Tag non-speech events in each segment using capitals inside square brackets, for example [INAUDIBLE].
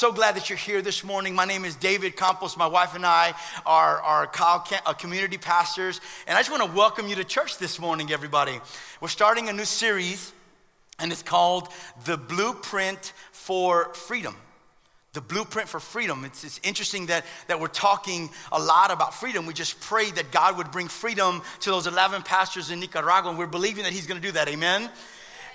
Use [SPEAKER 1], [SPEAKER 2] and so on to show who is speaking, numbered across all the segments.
[SPEAKER 1] so glad that you're here this morning. My name is David Campos. My wife and I are, are uh, community pastors. And I just want to welcome you to church this morning, everybody. We're starting a new series, and it's called The Blueprint for Freedom the blueprint for freedom. It's, it's interesting that, that we're talking a lot about freedom. We just prayed that God would bring freedom to those 11 pastors in Nicaragua, and we're believing that He's going to do that. Amen?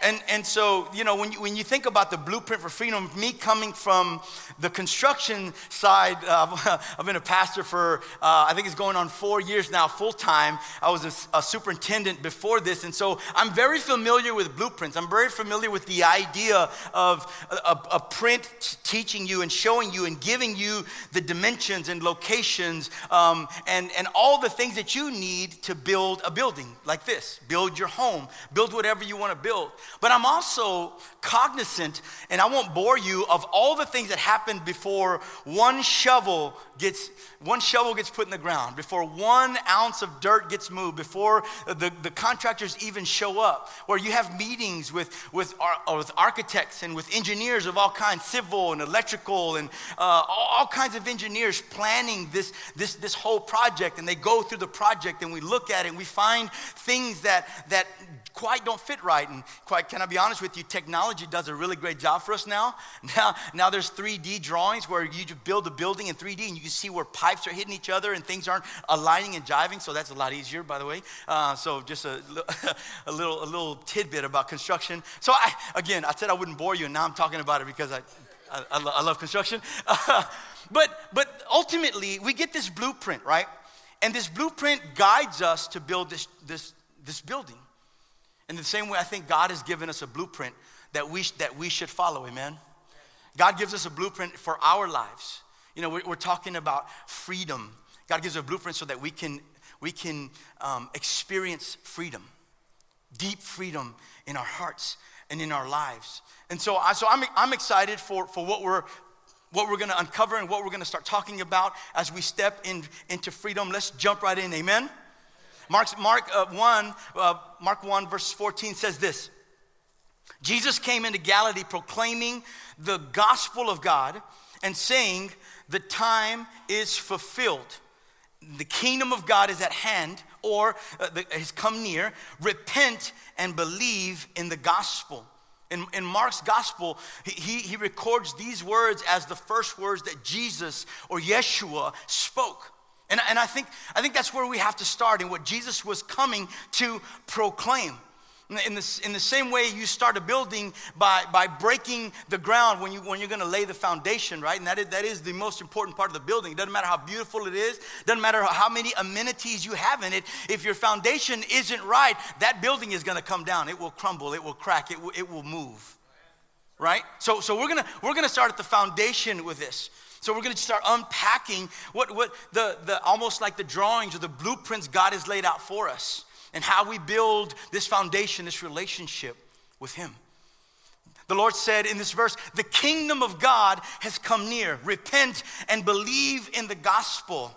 [SPEAKER 1] And, and so, you know, when you, when you think about the blueprint for freedom, me coming from the construction side, uh, [LAUGHS] I've been a pastor for, uh, I think it's going on four years now, full time. I was a, a, superintendent before this. And so I'm very familiar with blueprints. I'm very familiar with the idea of a, a print teaching you and showing you and giving you the dimensions and locations um, and, and all the things that you need to build a building like this. Build your home, build whatever you want to build. But I'm also cognizant, and I won't bore you, of all the things that happen before one shovel gets one shovel gets put in the ground, before one ounce of dirt gets moved, before the, the contractors even show up, where you have meetings with, with, with architects and with engineers of all kinds, civil and electrical, and uh, all, all kinds of engineers planning this, this, this whole project. And they go through the project and we look at it and we find things that, that quite don't fit right. And quite, can I be honest with you, technology does a really great job for us now. [LAUGHS] Now, now there's 3D drawings where you build a building in 3D and you can see where pipes are hitting each other and things aren't aligning and jiving. So that's a lot easier, by the way. Uh, so just a, [LAUGHS] a, little, a little tidbit about construction. So I, again, I said I wouldn't bore you, and now I'm talking about it because I, I, I love construction. [LAUGHS] but, but ultimately, we get this blueprint, right? And this blueprint guides us to build this, this, this building. In the same way, I think God has given us a blueprint that we, that we should follow, amen? God gives us a blueprint for our lives. You know, we're, we're talking about freedom. God gives us a blueprint so that we can, we can um, experience freedom, deep freedom in our hearts and in our lives. And so, I, so I'm, I'm excited for, for what we're, what we're going to uncover and what we're going to start talking about as we step in, into freedom. Let's jump right in, amen? Mark, Mark, uh, 1, uh, Mark 1, verse 14 says this Jesus came into Galilee proclaiming the gospel of God and saying, The time is fulfilled. The kingdom of God is at hand or uh, the, has come near. Repent and believe in the gospel. In, in Mark's gospel, he, he records these words as the first words that Jesus or Yeshua spoke. And, and I, think, I think that's where we have to start in what Jesus was coming to proclaim. In the, in the same way you start a building by, by breaking the ground when, you, when you're going to lay the foundation, right? And that is, that is the most important part of the building. It doesn't matter how beautiful it is, doesn't matter how many amenities you have in it. If your foundation isn't right, that building is going to come down. It will crumble, it will crack, it will, it will move, right? So, so we're going to we're gonna start at the foundation with this. So we're going to start unpacking what, what the, the almost like the drawings or the blueprints God has laid out for us and how we build this foundation, this relationship with Him. The Lord said in this verse, the kingdom of God has come near. Repent and believe in the gospel.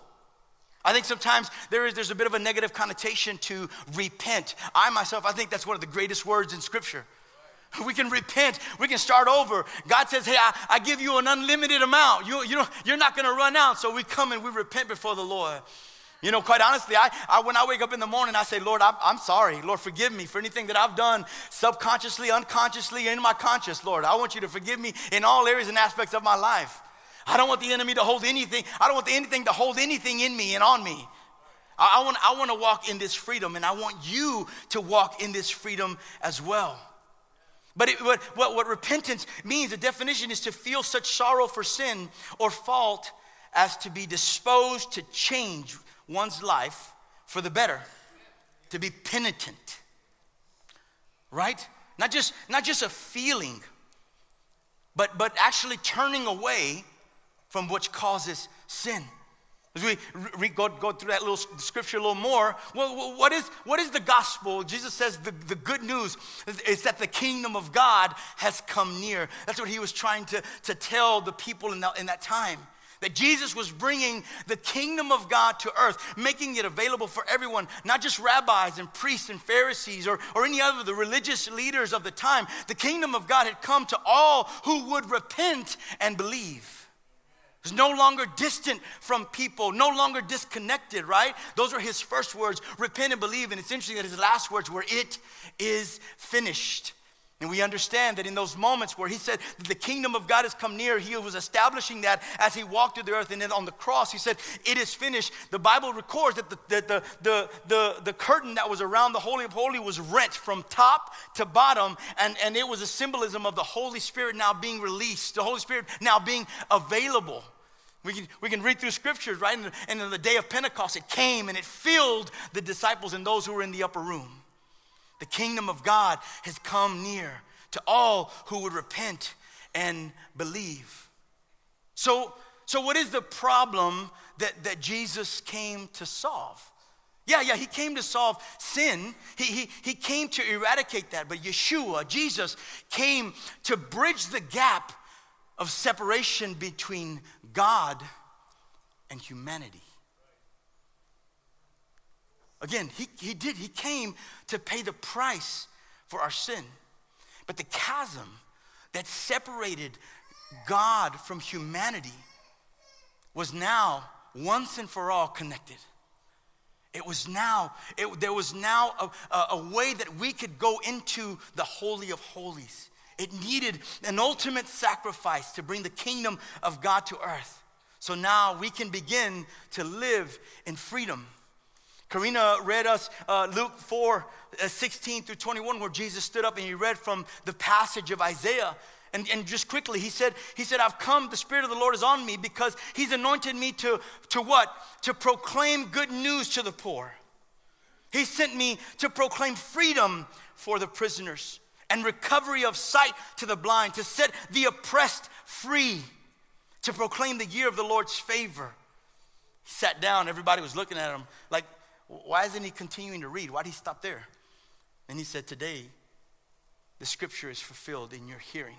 [SPEAKER 1] I think sometimes there is there's a bit of a negative connotation to repent. I myself, I think that's one of the greatest words in scripture. We can repent. We can start over. God says, Hey, I, I give you an unlimited amount. You, you know, you're not going to run out. So we come and we repent before the Lord. You know, quite honestly, I, I, when I wake up in the morning, I say, Lord, I'm, I'm sorry. Lord, forgive me for anything that I've done subconsciously, unconsciously, in my conscious, Lord. I want you to forgive me in all areas and aspects of my life. I don't want the enemy to hold anything. I don't want the anything to hold anything in me and on me. I, I want, I want to walk in this freedom, and I want you to walk in this freedom as well. But it, what, what, what repentance means, the definition is to feel such sorrow for sin or fault as to be disposed to change one's life for the better, to be penitent, right? Not just, not just a feeling, but, but actually turning away from which causes sin. As we re- go, go through that little scripture a little more, well, what, is, what is the gospel? Jesus says the, the good news is, that the kingdom of God has come near. That's what he was trying to, to tell the people in, in that time. That Jesus was bringing the kingdom of God to earth, making it available for everyone, not just rabbis and priests and Pharisees or, or any other of the religious leaders of the time. The kingdom of God had come to all who would repent and believe. He's no longer distant from people, no longer disconnected, right? Those were his first words repent and believe. And it's interesting that his last words were, It is finished. And we understand that in those moments where he said that the kingdom of God has come near, he was establishing that as he walked through the earth. And then on the cross, he said, It is finished. The Bible records that the, the, the, the, the, curtain that was around the Holy of Holies was rent from top to bottom. And, and it was a symbolism of the Holy Spirit now being released, the Holy Spirit now being available. We can, we can read through scriptures, right? And, and in the day of Pentecost, it came and it filled the disciples and those who were in the upper room. The kingdom of God has come near to all who would repent and believe. So, so what is the problem that, that Jesus came to solve? Yeah, yeah, he came to solve sin. He, he, he came to eradicate that. But Yeshua, Jesus, came to bridge the gap of separation between God and humanity. Again, he, he did, he came to pay the price for our sin. But the chasm that separated God from humanity was now once and for all connected. It was now, it, there was now a, a, a way that we could go into the Holy of Holies. It needed an ultimate sacrifice to bring the kingdom of God to earth. So now we can begin to live in freedom. Karina read us uh, Luke 4 uh, 16 through 21, where Jesus stood up and he read from the passage of Isaiah. And, and just quickly, he said, he said, I've come, the Spirit of the Lord is on me because he's anointed me to, to what? To proclaim good news to the poor. He sent me to proclaim freedom for the prisoners and recovery of sight to the blind, to set the oppressed free, to proclaim the year of the Lord's favor. He sat down, everybody was looking at him like, why isn't he continuing to read? Why did he stop there? And he said, Today, the scripture is fulfilled in your hearing.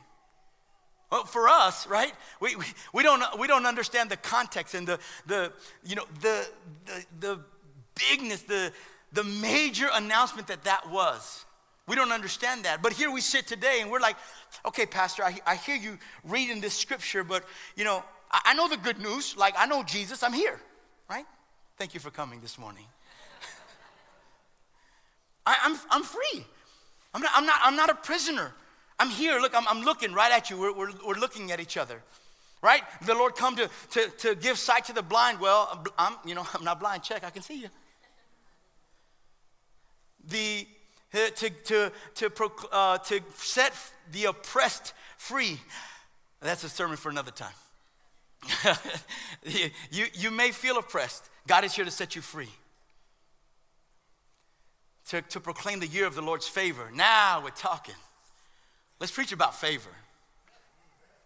[SPEAKER 1] Well, for us, right? We, we, we, don't, we don't understand the context and the, the you know, the, the, the bigness, the, the major announcement that that was. We don't understand that. But here we sit today and we're like, okay, Pastor, I, I hear you reading this scripture, but, you know, I, I know the good news. Like, I know Jesus, I'm here, right? Thank you for coming this morning. I, am I'm, I'm free. I'm not, I'm, not, I'm not a prisoner. I'm here. Look, I'm, I'm looking right at you. We're, we're, we're looking at each other. Right? The Lord come to, to, to give sight to the blind. Well, I'm, you know, [LAUGHS] I'm not blind. Check, I can see you. The, to, to, to, uh, to set the oppressed free. That's a sermon for another time. [LAUGHS] you, you may feel oppressed. God is here to set you free to, to proclaim the year of the Lord's favor. Now we're talking. Let's preach about favor.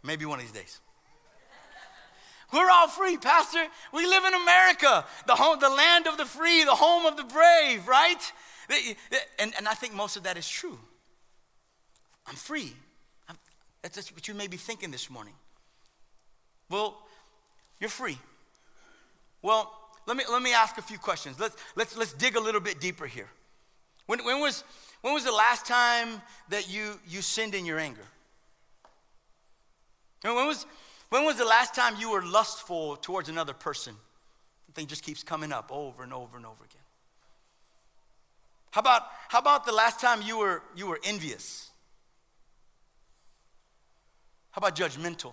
[SPEAKER 1] Maybe one of these days. We're all free, Pastor. We live in America, the, home, the land of the free, the home of the brave, right? And, and I think most of that is true. I'm free. I'm, that's what you may be thinking this morning. Well, you're free. Well, let me, let me ask a few questions. Let's, let's, let's dig a little bit deeper here. When, when, was, when was the last time that you, you sinned in your anger? When was, when was the last time you were lustful towards another person? The thing just keeps coming up over and over and over again. How about, how about the last time you were, you were envious? How about judgmental?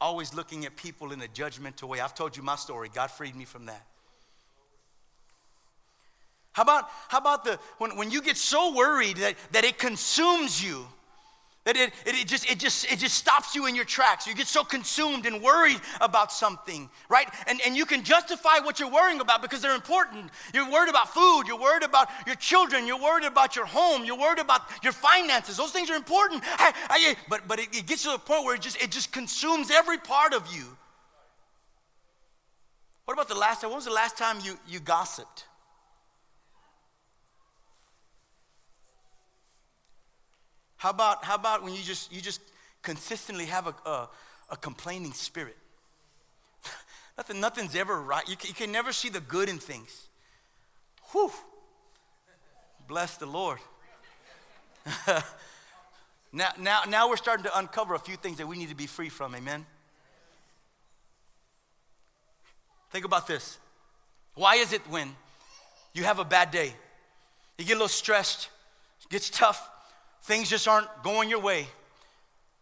[SPEAKER 1] Always looking at people in a judgmental way. I've told you my story. God freed me from that. How about, how about the, when, when you get so worried that, that it consumes you, that it, it, it, just, it, just, it just stops you in your tracks. You get so consumed and worried about something, right? And, and you can justify what you're worrying about because they're important. You're worried about food, you're worried about your children, you're worried about your home, you're worried about your finances. Those things are important. I, I, but but it, it gets to the point where it just, it just consumes every part of you. What about the last time? When was the last time you, you gossiped? How about, how about when you just, you just consistently have a, a, a complaining spirit? [LAUGHS] Nothing, nothing's ever right. You can, you can never see the good in things. Whew. Bless the Lord. [LAUGHS] Now, now, now we're starting to uncover a few things that we need to be free from, amen? Think about this. Why is it when you have a bad day, you get a little stressed, it gets tough, things just aren't going your way,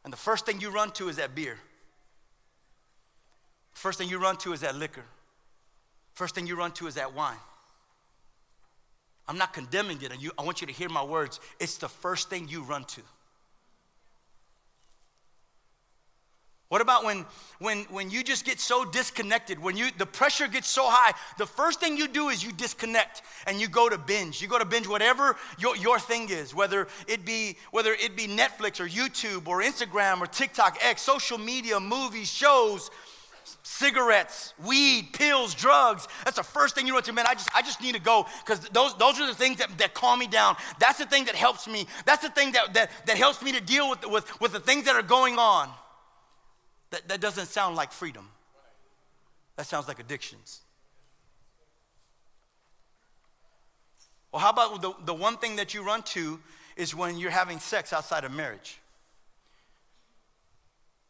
[SPEAKER 1] and the first thing you run to is that beer? First thing you run to is that liquor. First thing you run to is that wine. I'm not condemning it, I want you to hear my words. It's the first thing you run to. What about when, when, when you just get so disconnected, when you, the pressure gets so high, the first thing you do is you disconnect and you go to binge. You go to binge whatever your, your thing is, whether it, be, whether it be Netflix or YouTube or Instagram or TikTok, X, social media, movies, shows, cigarettes, weed, pills, drugs. That's the first thing you run to, man. I just, I just need to go because those, those are the things that, that calm me down. That's the thing that helps me. That's the thing that, that, that helps me to deal with, with, with the things that are going on. That, that doesn't sound like freedom. That sounds like addictions. Well, how about the, the one thing that you run to is when you're having sex outside of marriage?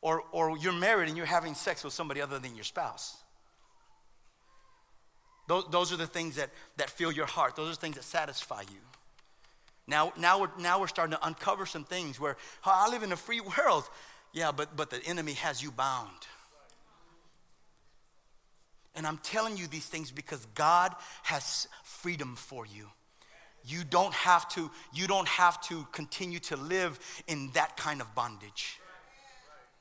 [SPEAKER 1] Or, or you're married and you're having sex with somebody other than your spouse. Those, those are the things that, that fill your heart, those are the things that satisfy you. Now, now, we're, now we're starting to uncover some things where oh, I live in a free [LAUGHS] world. Yeah, but, but the enemy has you bound. And I'm telling you these things because God has freedom for you. You don't have to, you don't have to continue to live in that kind of bondage.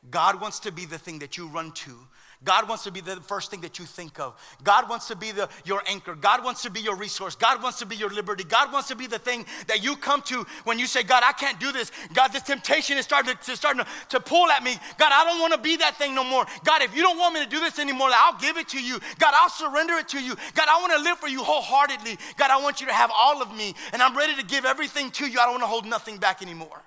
[SPEAKER 1] God wants to be the thing that you run to God wants to be the first thing that you think of. God wants to be the, your anchor. God wants to be your resource. God wants to be your liberty. God wants to be the thing that you come to when you say, God, I can't do this. God, this temptation is starting to, starting to, to pull at me. God, I don't want to be that thing no more. God, if you don't want me to do this anymore, I'll give it to you. God, I'll surrender it to you. God, I want to live for you wholeheartedly. God, I want you to have all of me, and I'm ready to give everything to you. I don't want to hold nothing back anymore.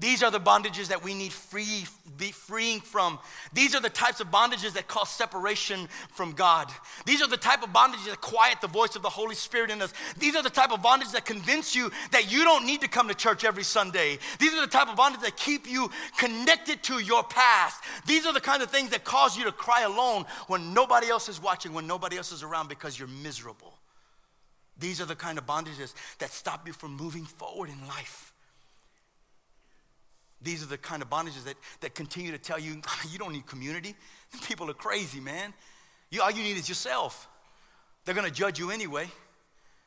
[SPEAKER 1] These are the bondages that we need free, be freeing from. These are the types of bondages that cause separation from God. These are the type of bondages that quiet the voice of the Holy Spirit in us. These are the type of bondages that convince you that you don't need to come to church every Sunday. These are the type of bondages that keep you connected to your past. These are the kind of things that cause you to cry alone when nobody else is watching, when nobody else is around because you're miserable. These are the kind of bondages that stop you from moving forward in life. These are the kind of bondages that, that continue to tell you, [LAUGHS] you don't need community. People are crazy, man. You, all you need is yourself. They're gonna judge you anyway.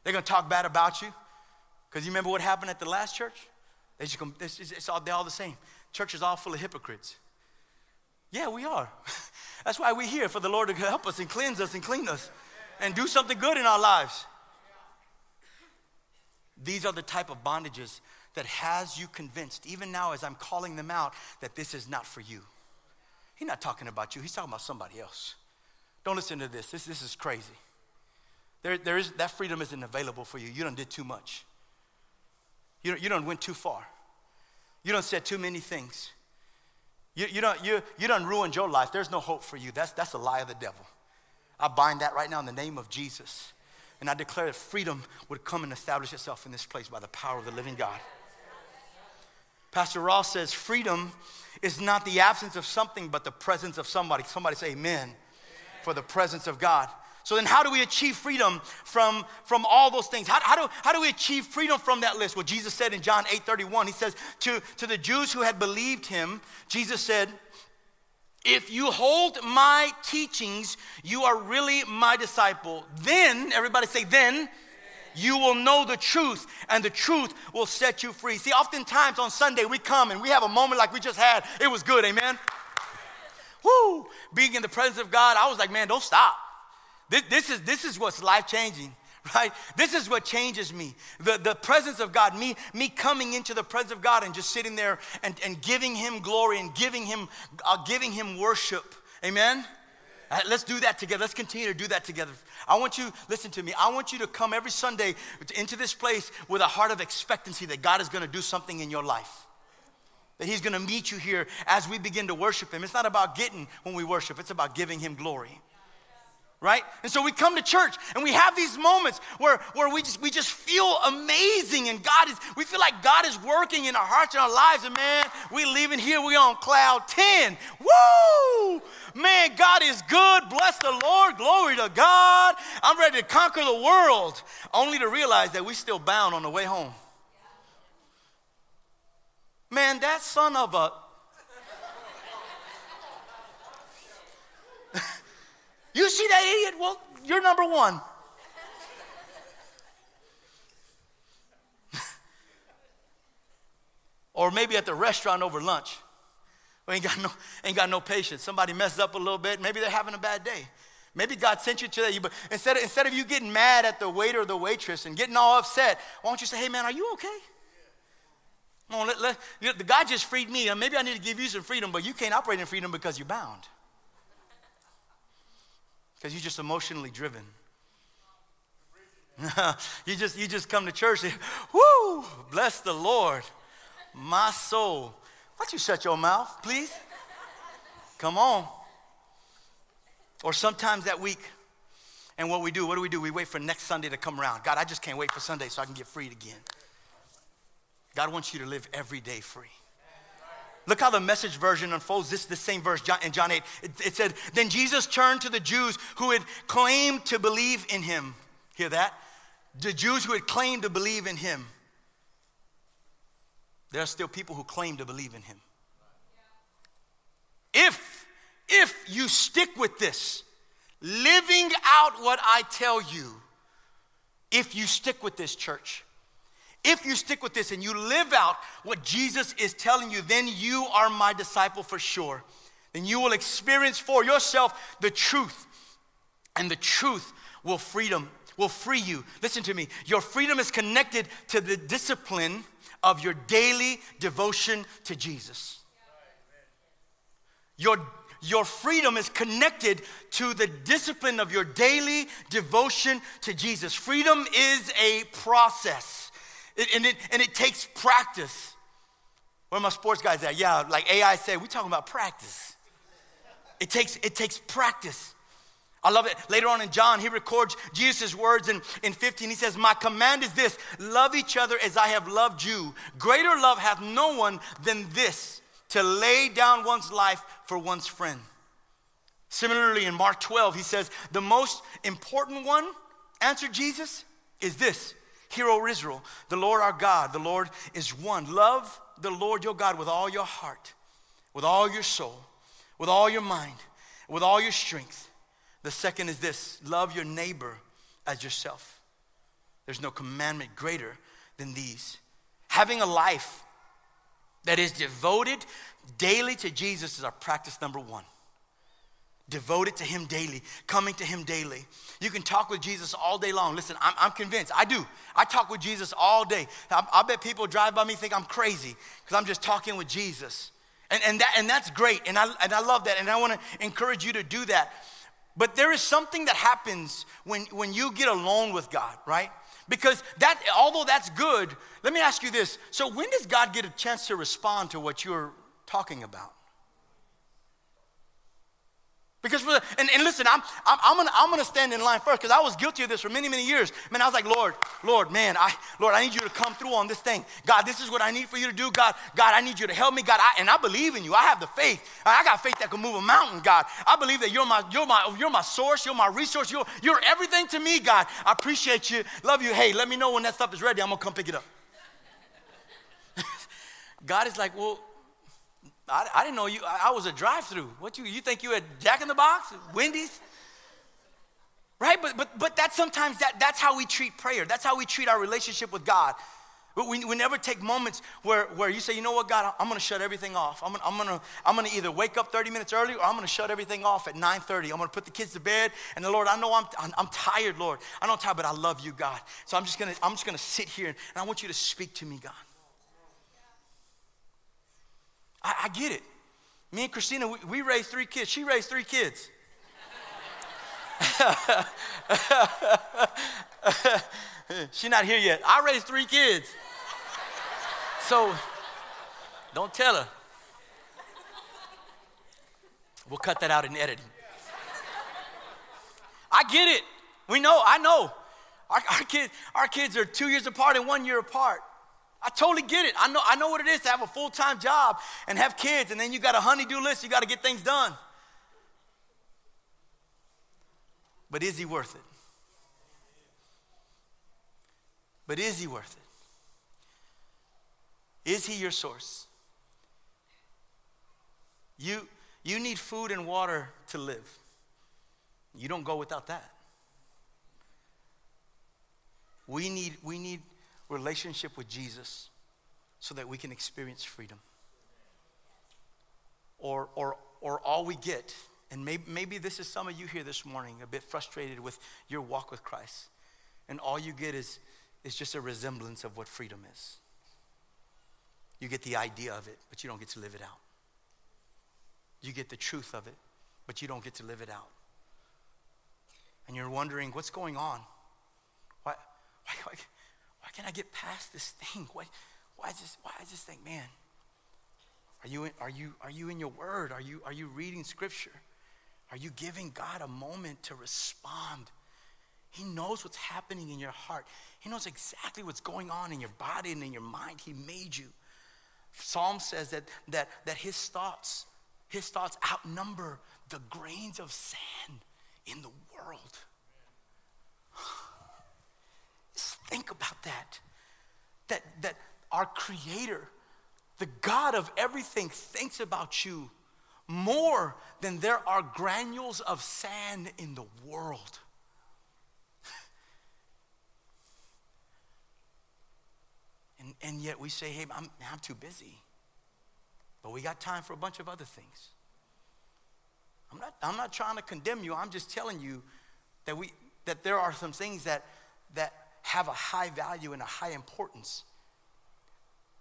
[SPEAKER 1] They're gonna talk bad about you. Because you remember what happened at the last church? They just it's, it's all, they're all the same. Church is all full of hypocrites. Yeah, we are. [LAUGHS] That's why we're here, for the Lord to help us and cleanse us and clean us and do something good in our lives. These are the type of bondages that has you convinced, even now as I'm calling them out, that this is not for you. He's not talking about you, he's talking about somebody else. Don't listen to this. This, this is crazy. There, there is, that freedom isn't available for you. You don't did too much. You you don't went too far. You don't said too many things. You, you, don't, you, you don't ruined your life. There's no hope for you. That's, that's a lie of the devil. I bind that right now in the name of Jesus. And I declare that freedom would come and establish itself in this place by the power of the living God. Pastor Ross says freedom is not the absence of something, but the presence of somebody. Somebody say amen, amen. for the presence of God. So then how do we achieve freedom from, from all those things? How, how, do, how do we achieve freedom from that list? Well, Jesus said in John 8 31, he says, to, to the Jews who had believed him, Jesus said, if you hold my teachings, you are really my disciple. Then, everybody say, then you will know the truth, and the truth will set you free. See, oftentimes on Sunday we come and we have a moment like we just had. It was good, amen. Woo! Being in the presence of God, I was like, man, don't stop. This, this is, this is what's life changing, [LAUGHS] right? This is what changes me. The, the presence of God, me, me coming into the presence of God and just sitting there and, and giving Him glory and giving Him, uh, giving Him worship. Amen? Uh, let's do that together. Let's continue to do that together. I want you, listen to me, I want you to come every Sunday into this place with a heart of expectancy that God is going to do something in your life. That He's going to meet you here as we begin to worship Him. It's not about getting when we worship, it's about giving Him glory. Right? And so we come to church and we have these moments where, where we, just, we just feel amazing and God is, we feel like God is working in our hearts and our lives. And man, we leaving here, we on cloud 10. Woo! Man, God is good. Bless the Lord. Glory to God. I'm ready to conquer the world, only to realize that we still bound on the way home. Man, that son of a see that idiot? Well, you're number one. [LAUGHS] or maybe at the restaurant over lunch. We ain't got no, ain't got no patience. Somebody messes up a little bit. Maybe they're having a bad day. Maybe God sent you to that. But instead of, instead of you getting mad at the waiter or the waitress and getting all upset, why don't you say, hey man, are you okay? Come on, let, let, you know, the God just freed me. Uh, maybe I need to give you some freedom, but you can't operate in freedom because you're bound because you're just emotionally driven. [LAUGHS] you just you just come to church and whoo, bless the Lord, my soul. Why don't you shut your mouth, please? Come on. Or sometimes that week, and what we do, what do we do? We wait for next Sunday to come around. God, I just can't wait for Sunday so I can get freed again. God wants you to live every day free. Look how the message version unfolds. This the same verse in John 8. It, it said, Then Jesus turned to the Jews who had claimed to believe in him. Hear that? The Jews who had claimed to believe in him. There are still people who claim to believe in him. If, if you stick with this, living out what I tell you, if you stick with this, church, if you stick with this and you live out what Jesus is telling you, then you are my disciple for sure. Then you will experience for yourself the truth, and the truth will freedom will free you. Listen to me. Your freedom is connected to the discipline of your daily devotion to Jesus. Your your freedom is connected to the discipline of your daily devotion to Jesus. Freedom is a process. It, and, it, and it takes practice. Where are my sports guys at? Yeah, like AI said, we're talking about practice. It takes, it takes practice. I love it. Later on in John, he records Jesus' words in, in 15. He says, My command is this love each other as I have loved you. Greater love hath no one than this to lay down one's life for one's friend. Similarly, in Mark 12, he says, The most important one, answered Jesus, is this Hear, O Israel, the Lord our God, the Lord is one. Love the Lord your God with all your heart, with all your soul, with all your mind, with all your strength. The second is this love your neighbor as yourself. There's no commandment greater than these. Having a life that is devoted daily to Jesus is our practice number one devoted to Him daily, coming to Him daily. You can talk with Jesus all day long. Listen, I'm, I'm convinced. I do. I talk with Jesus all day. I, I bet people drive by me think I'm crazy because I'm just talking with Jesus. And, and, that, and that's great. And I, and I love that. And I want to encourage you to do that. But there is something that happens when, when you get alone with God, right? Because that, although that's good, let me ask you this. So when does God get a chance to respond to what you're talking about? Because for the, and, and listen, I'm, I'm, I'm, gonna, I'm gonna stand in line first because I was guilty of this for many, many years. Man, I was like, Lord, Lord, man, I, Lord, I need you to come through on this thing. God, this is what I need for you to do. God, God, I need you to help me. God, I, and I believe in you. I have the faith. I got faith that can move a mountain, God. I believe that you're my, you're my, you're my source. You're my resource. You're, you're everything to me, God. I appreciate you. Love you. Hey, let me know when that stuff is ready. I'm gonna come pick it up. [LAUGHS] God is like, well, I, I didn't know you. I, I was a drive-through. What you you think you had Jack in the Box, Wendy's? Right? But but but that's sometimes that that's how we treat prayer. That's how we treat our relationship with God. But we, we never take moments where, where you say, you know what, God, I'm gonna shut everything off. I'm gonna, I'm, gonna, I'm gonna either wake up 30 minutes early or I'm gonna shut everything off at 9.30. I'm gonna put the kids to bed. And the Lord, I know I'm, I'm, I'm tired, Lord. I know I'm tired, but I love you, God. So I'm just gonna, I'm just gonna sit here and I want you to speak to me, God. I, I get it. Me and Christina, we, we raised three kids. She raised three kids. [LAUGHS] She's not here yet. I raised three kids. So don't tell her. We'll cut that out in editing. I get it. We know, I know. Our, our, kid, our kids are two years apart and one year apart. I totally get it. I know, I know what it is to have a full time job and have kids, and then you got a honeydew list, you got to get things done. But is he worth it? But is he worth it? Is he your source? You, you need food and water to live. You don't go without that. We need, we need relationship with Jesus so that we can experience freedom. Or, or, or all we get, and maybe, maybe this is some of you here this morning, a bit frustrated with your walk with Christ, and all you get is, is just a resemblance of what freedom is. You get the idea of it, but you don't get to live it out. You get the truth of it, but you don't get to live it out. And you're wondering, what's going on? Why, why, why, can't I get past this thing? Why, why, is this, why is this thing, man? Are you, in, are, you, are you in your word? Are you, are you reading scripture? Are you giving God a moment to respond? He knows what's happening in your heart. He knows exactly what's going on in your body and in your mind. He made you. Psalm says that, that, that his thoughts, his thoughts outnumber the grains of sand in the world. Just think about that. That, that our Creator, the God of everything, thinks about you more than there are granules of sand in the world. [LAUGHS] and, and yet we say, hey, I'm, I'm too busy. But we got time for a bunch of other things. I'm not, I'm not trying to condemn you. I'm just telling you that, we, that there are some things that, that have a high value and a high importance.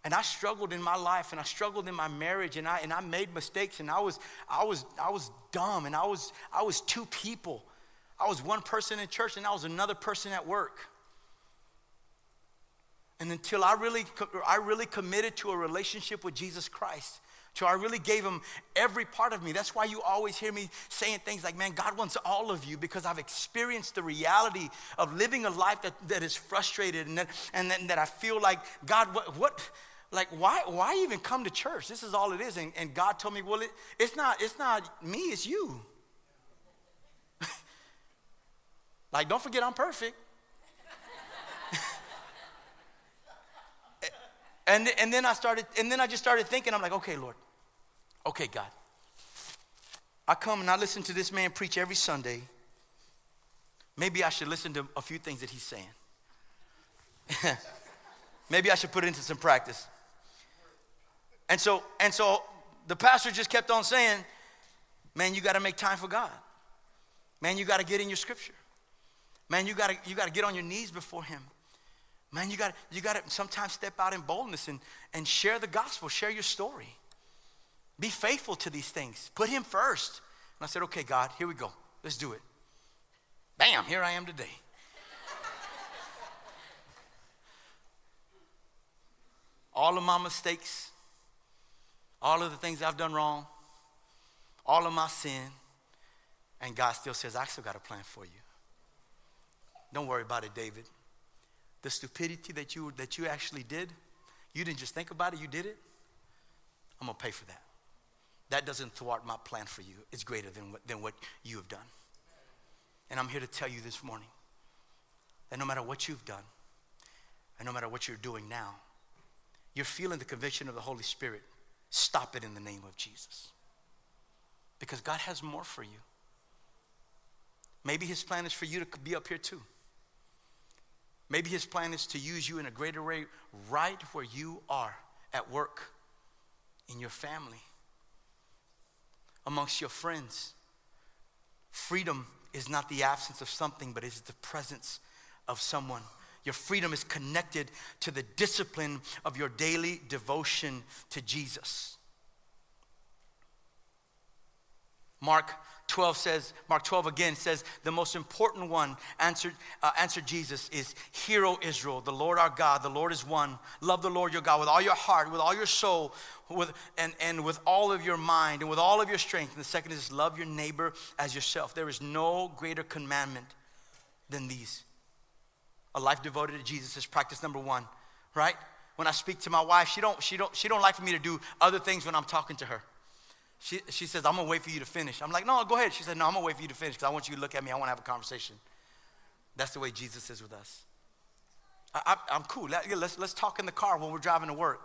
[SPEAKER 1] And I struggled in my life and I struggled in my marriage and I, and I made mistakes and I was, I, was, I was dumb and I was, I was two people. I was one person in church and I was another person at work. And until I really, I really committed to a relationship with Jesus Christ, so I really gave him every part of me. That's why you always hear me saying things like, man, God wants all of you because I've experienced the reality of living a life that, that is frustrated and that, and that, that I feel like, God, what, what, like, why, why even come to church? This is all it is. And, and God told me, well, it, it's, not, it's not me, it's you. [LAUGHS] like, don't forget I'm perfect. And, and then I started, and then I just started thinking, I'm like, okay, Lord, okay, God. I come and I listen to this man preach every Sunday. Maybe I should listen to a few things that he's saying. [LAUGHS] Maybe I should put it into some practice. And so, and so the pastor just kept on saying, man, you got to make time for God. Man, you got to get in your scripture. Man, you got to you got to get on your knees before him. Man, you got you got to sometimes step out in boldness and, and share the gospel, share your story. Be faithful to these things. Put him first. And I said, okay, God, here we go. Let's do it. Bam, here I am today. all of my mistakes, all of the things I've done wrong, all of my sin, and God still says, I still got a plan for you. Don't worry about it, David the stupidity that you, that you actually did, you didn't just think about it, you did it, I'm gonna pay for that. That doesn't thwart my plan for you. It's greater than what, than what you have done. And I'm here to tell you this morning that no matter what you've done, and no matter what you're doing now, you're feeling the conviction of the Holy Spirit. Stop it in the name of Jesus. Because God has more for you. Maybe His plan is for you to be up here too. Maybe his plan is to use you in a greater way right where you are at work, in your family, amongst your friends. Freedom is not the absence of something, but is the presence of someone. Your freedom is connected to the discipline of your daily devotion to Jesus. Mark 12 says, Mark 12 again says, the most important one answered, uh, answered Jesus is, Hear, O Israel, the Lord our God, the Lord is one. Love the Lord your God with all your heart, with all your soul, with, and, and with all of your mind, and with all of your strength. And the second is, love your neighbor as yourself. There is no greater commandment than these. A life devoted to Jesus is practice number one, right? When I speak to my wife, she don't, she don't, she don't like for me to do other things when I'm talking to her. She, she says, I'm gonna wait for you to finish. I'm like, no, go ahead. She said, no, I'm gonna wait for you to finish because I want you to look at me. I wanna have a conversation. That's the way Jesus is with us. I, am cool. Let, let's, let's talk in the car when we're driving to work.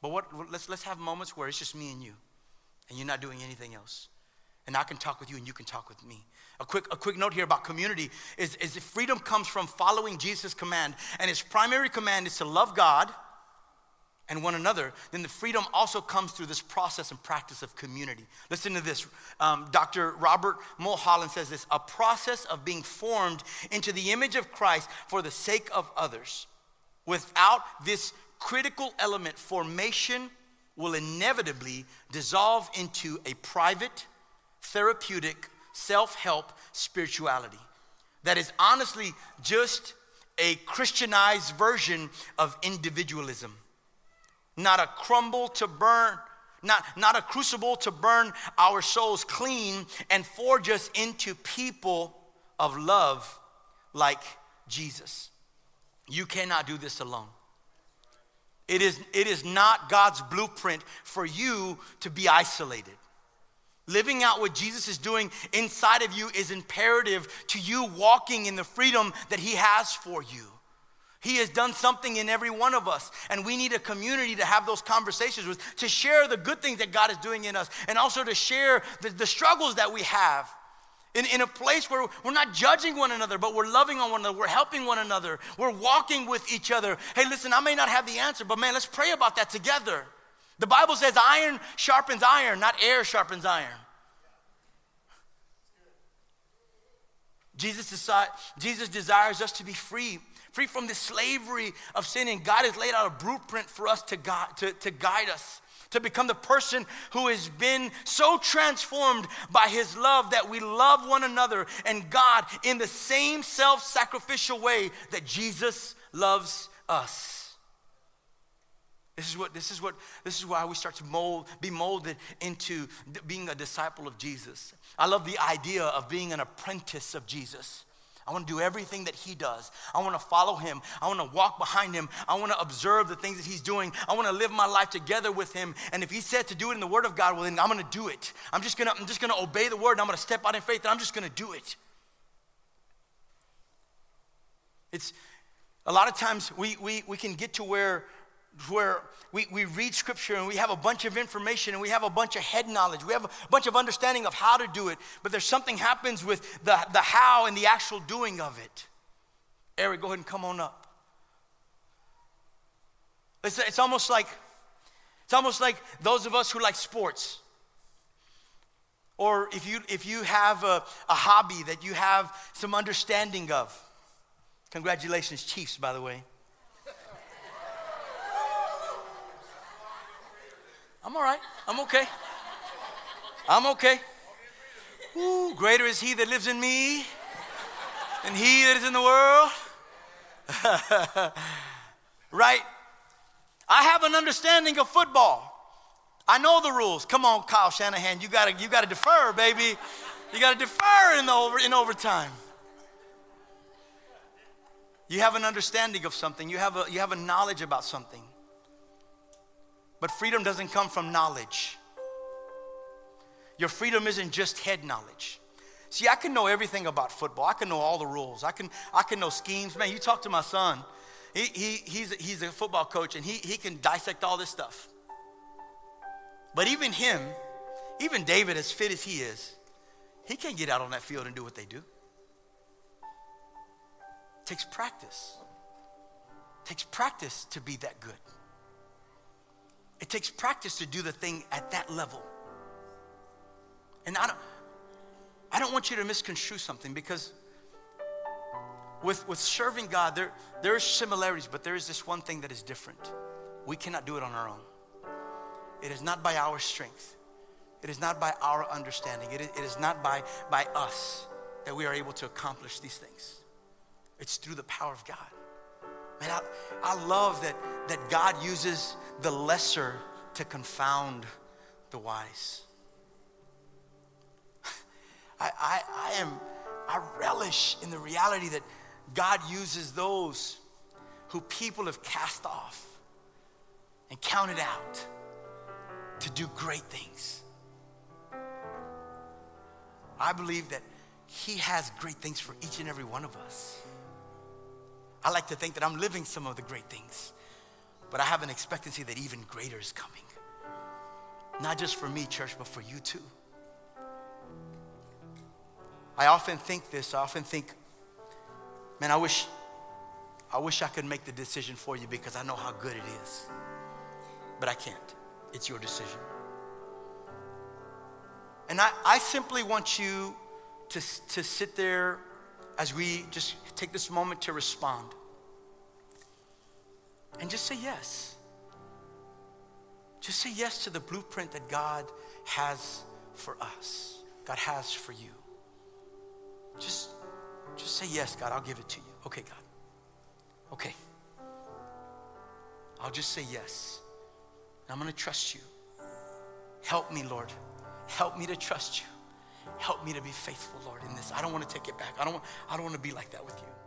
[SPEAKER 1] But what, let's, let's have moments where it's just me and you, and you're not doing anything else. And I can talk with you, and you can talk with me. A quick, a quick note here about community is, is freedom comes from following Jesus' command, and his primary command is to love God and one another, then the freedom also comes through this process and practice of community. Listen to this. Um, Dr. Robert Mulholland says this a process of being formed into the image of Christ for the sake of others. Without this critical element, formation will inevitably dissolve into a private, therapeutic, self help spirituality that is honestly just a Christianized version of individualism not a crumble to burn, not, not a crucible to burn our souls clean and forge us into people of love like Jesus. You cannot do this alone. It is, it is not God's blueprint for you to be isolated. Living out what Jesus is doing inside of you is imperative to you walking in the freedom that He has for you. He has done something in every one of us, and we need a community to have those conversations with, to share the good things that God is doing in us, and also to share the, the struggles that we have. In, in a place where we're not judging one another, but we're loving on one another, we're helping one another, we're walking with each other. Hey, listen, I may not have the answer, but man, let's pray about that together. The Bible says iron sharpens iron, not air sharpens iron. Jesus, decide, Jesus desires us to be free free from the slavery of sin. And God has laid out a blueprint for us to, guide, to, to guide us, to become the person who has been so transformed by His love that we love one another and God in the same self sacrificial way that Jesus loves us. This is what this is what this is why we start to mold, be molded into being a disciple of Jesus. I love the idea of being an apprentice of Jesus. I want to do everything that he does. I want to follow him. I want to walk behind him. I want to observe the things that he's doing. I want to live my life together with him. And if he said to do it in the word of God, well then I'm going to do it. I'm just going to I'm just going to obey the word and I'm going to step out in faith and I'm just going to do it. It's a lot of times we we we can get to where where we, we read scripture and we have a bunch of information and we have a bunch of head knowledge. We have a bunch of understanding of how to do it, but there's something happens with the, the how and the actual doing of it. Eric, go ahead and come on up. It's, it's almost like it's almost like those of us who like sports. Or if you if you have a, a hobby that you have some understanding of. Congratulations, Chiefs, by the way. I'm all right. I'm okay. I'm okay. Ooh, greater is he that lives in me than he that is in the world. [LAUGHS] right? I have an understanding of football. I know the rules. Come on, Kyle Shanahan. You gotta, you gotta defer, baby. You gotta defer in, the over, in overtime. You have an understanding of something. You have a, you have a knowledge about something. But freedom doesn't come from knowledge. Your freedom isn't just head knowledge. See, I can know everything about football. I can know all the rules. I can, I can know schemes. Man, you talk to my son. He, he, he's, he's a football coach and he, he can dissect all this stuff. But even him, even David, as fit as he is, he can't get out on that field and do what they do. It takes practice. It takes practice to be that good. It takes practice to do the thing at that level. And I don't, I don't want you to misconstrue something because with, with serving God, there, there are similarities, but there is this one thing that is different. We cannot do it on our own. It is not by our strength, It is not by our understanding, it is, it is not by, by us that we are able to accomplish these things. It's through the power of God. Man, I, I love that, that God uses the lesser to confound the wise. [LAUGHS] I, I, I am, I relish in the reality that God uses those who people have cast off and counted out to do great things. I believe that He has great things for each and every one of us. I like to think that I'm living some of the great things, but I have an expectancy that even greater is coming. Not just for me, church, but for you too. I often think this, I often think, man, I wish I wish I could make the decision for you because I know how good it is. But I can't. It's your decision. And I, I simply want you to, to sit there as we just take this moment to respond. And just say yes. Just say yes to the blueprint that God has for us, God has for you. Just, just say yes, God, I'll give it to you. Okay, God. Okay. I'll just say yes. I'm going to trust you. Help me, Lord. Help me to trust you. Help me to be faithful, Lord, in this. I don't want to take it back. I don't want, I don't want to be like that with you.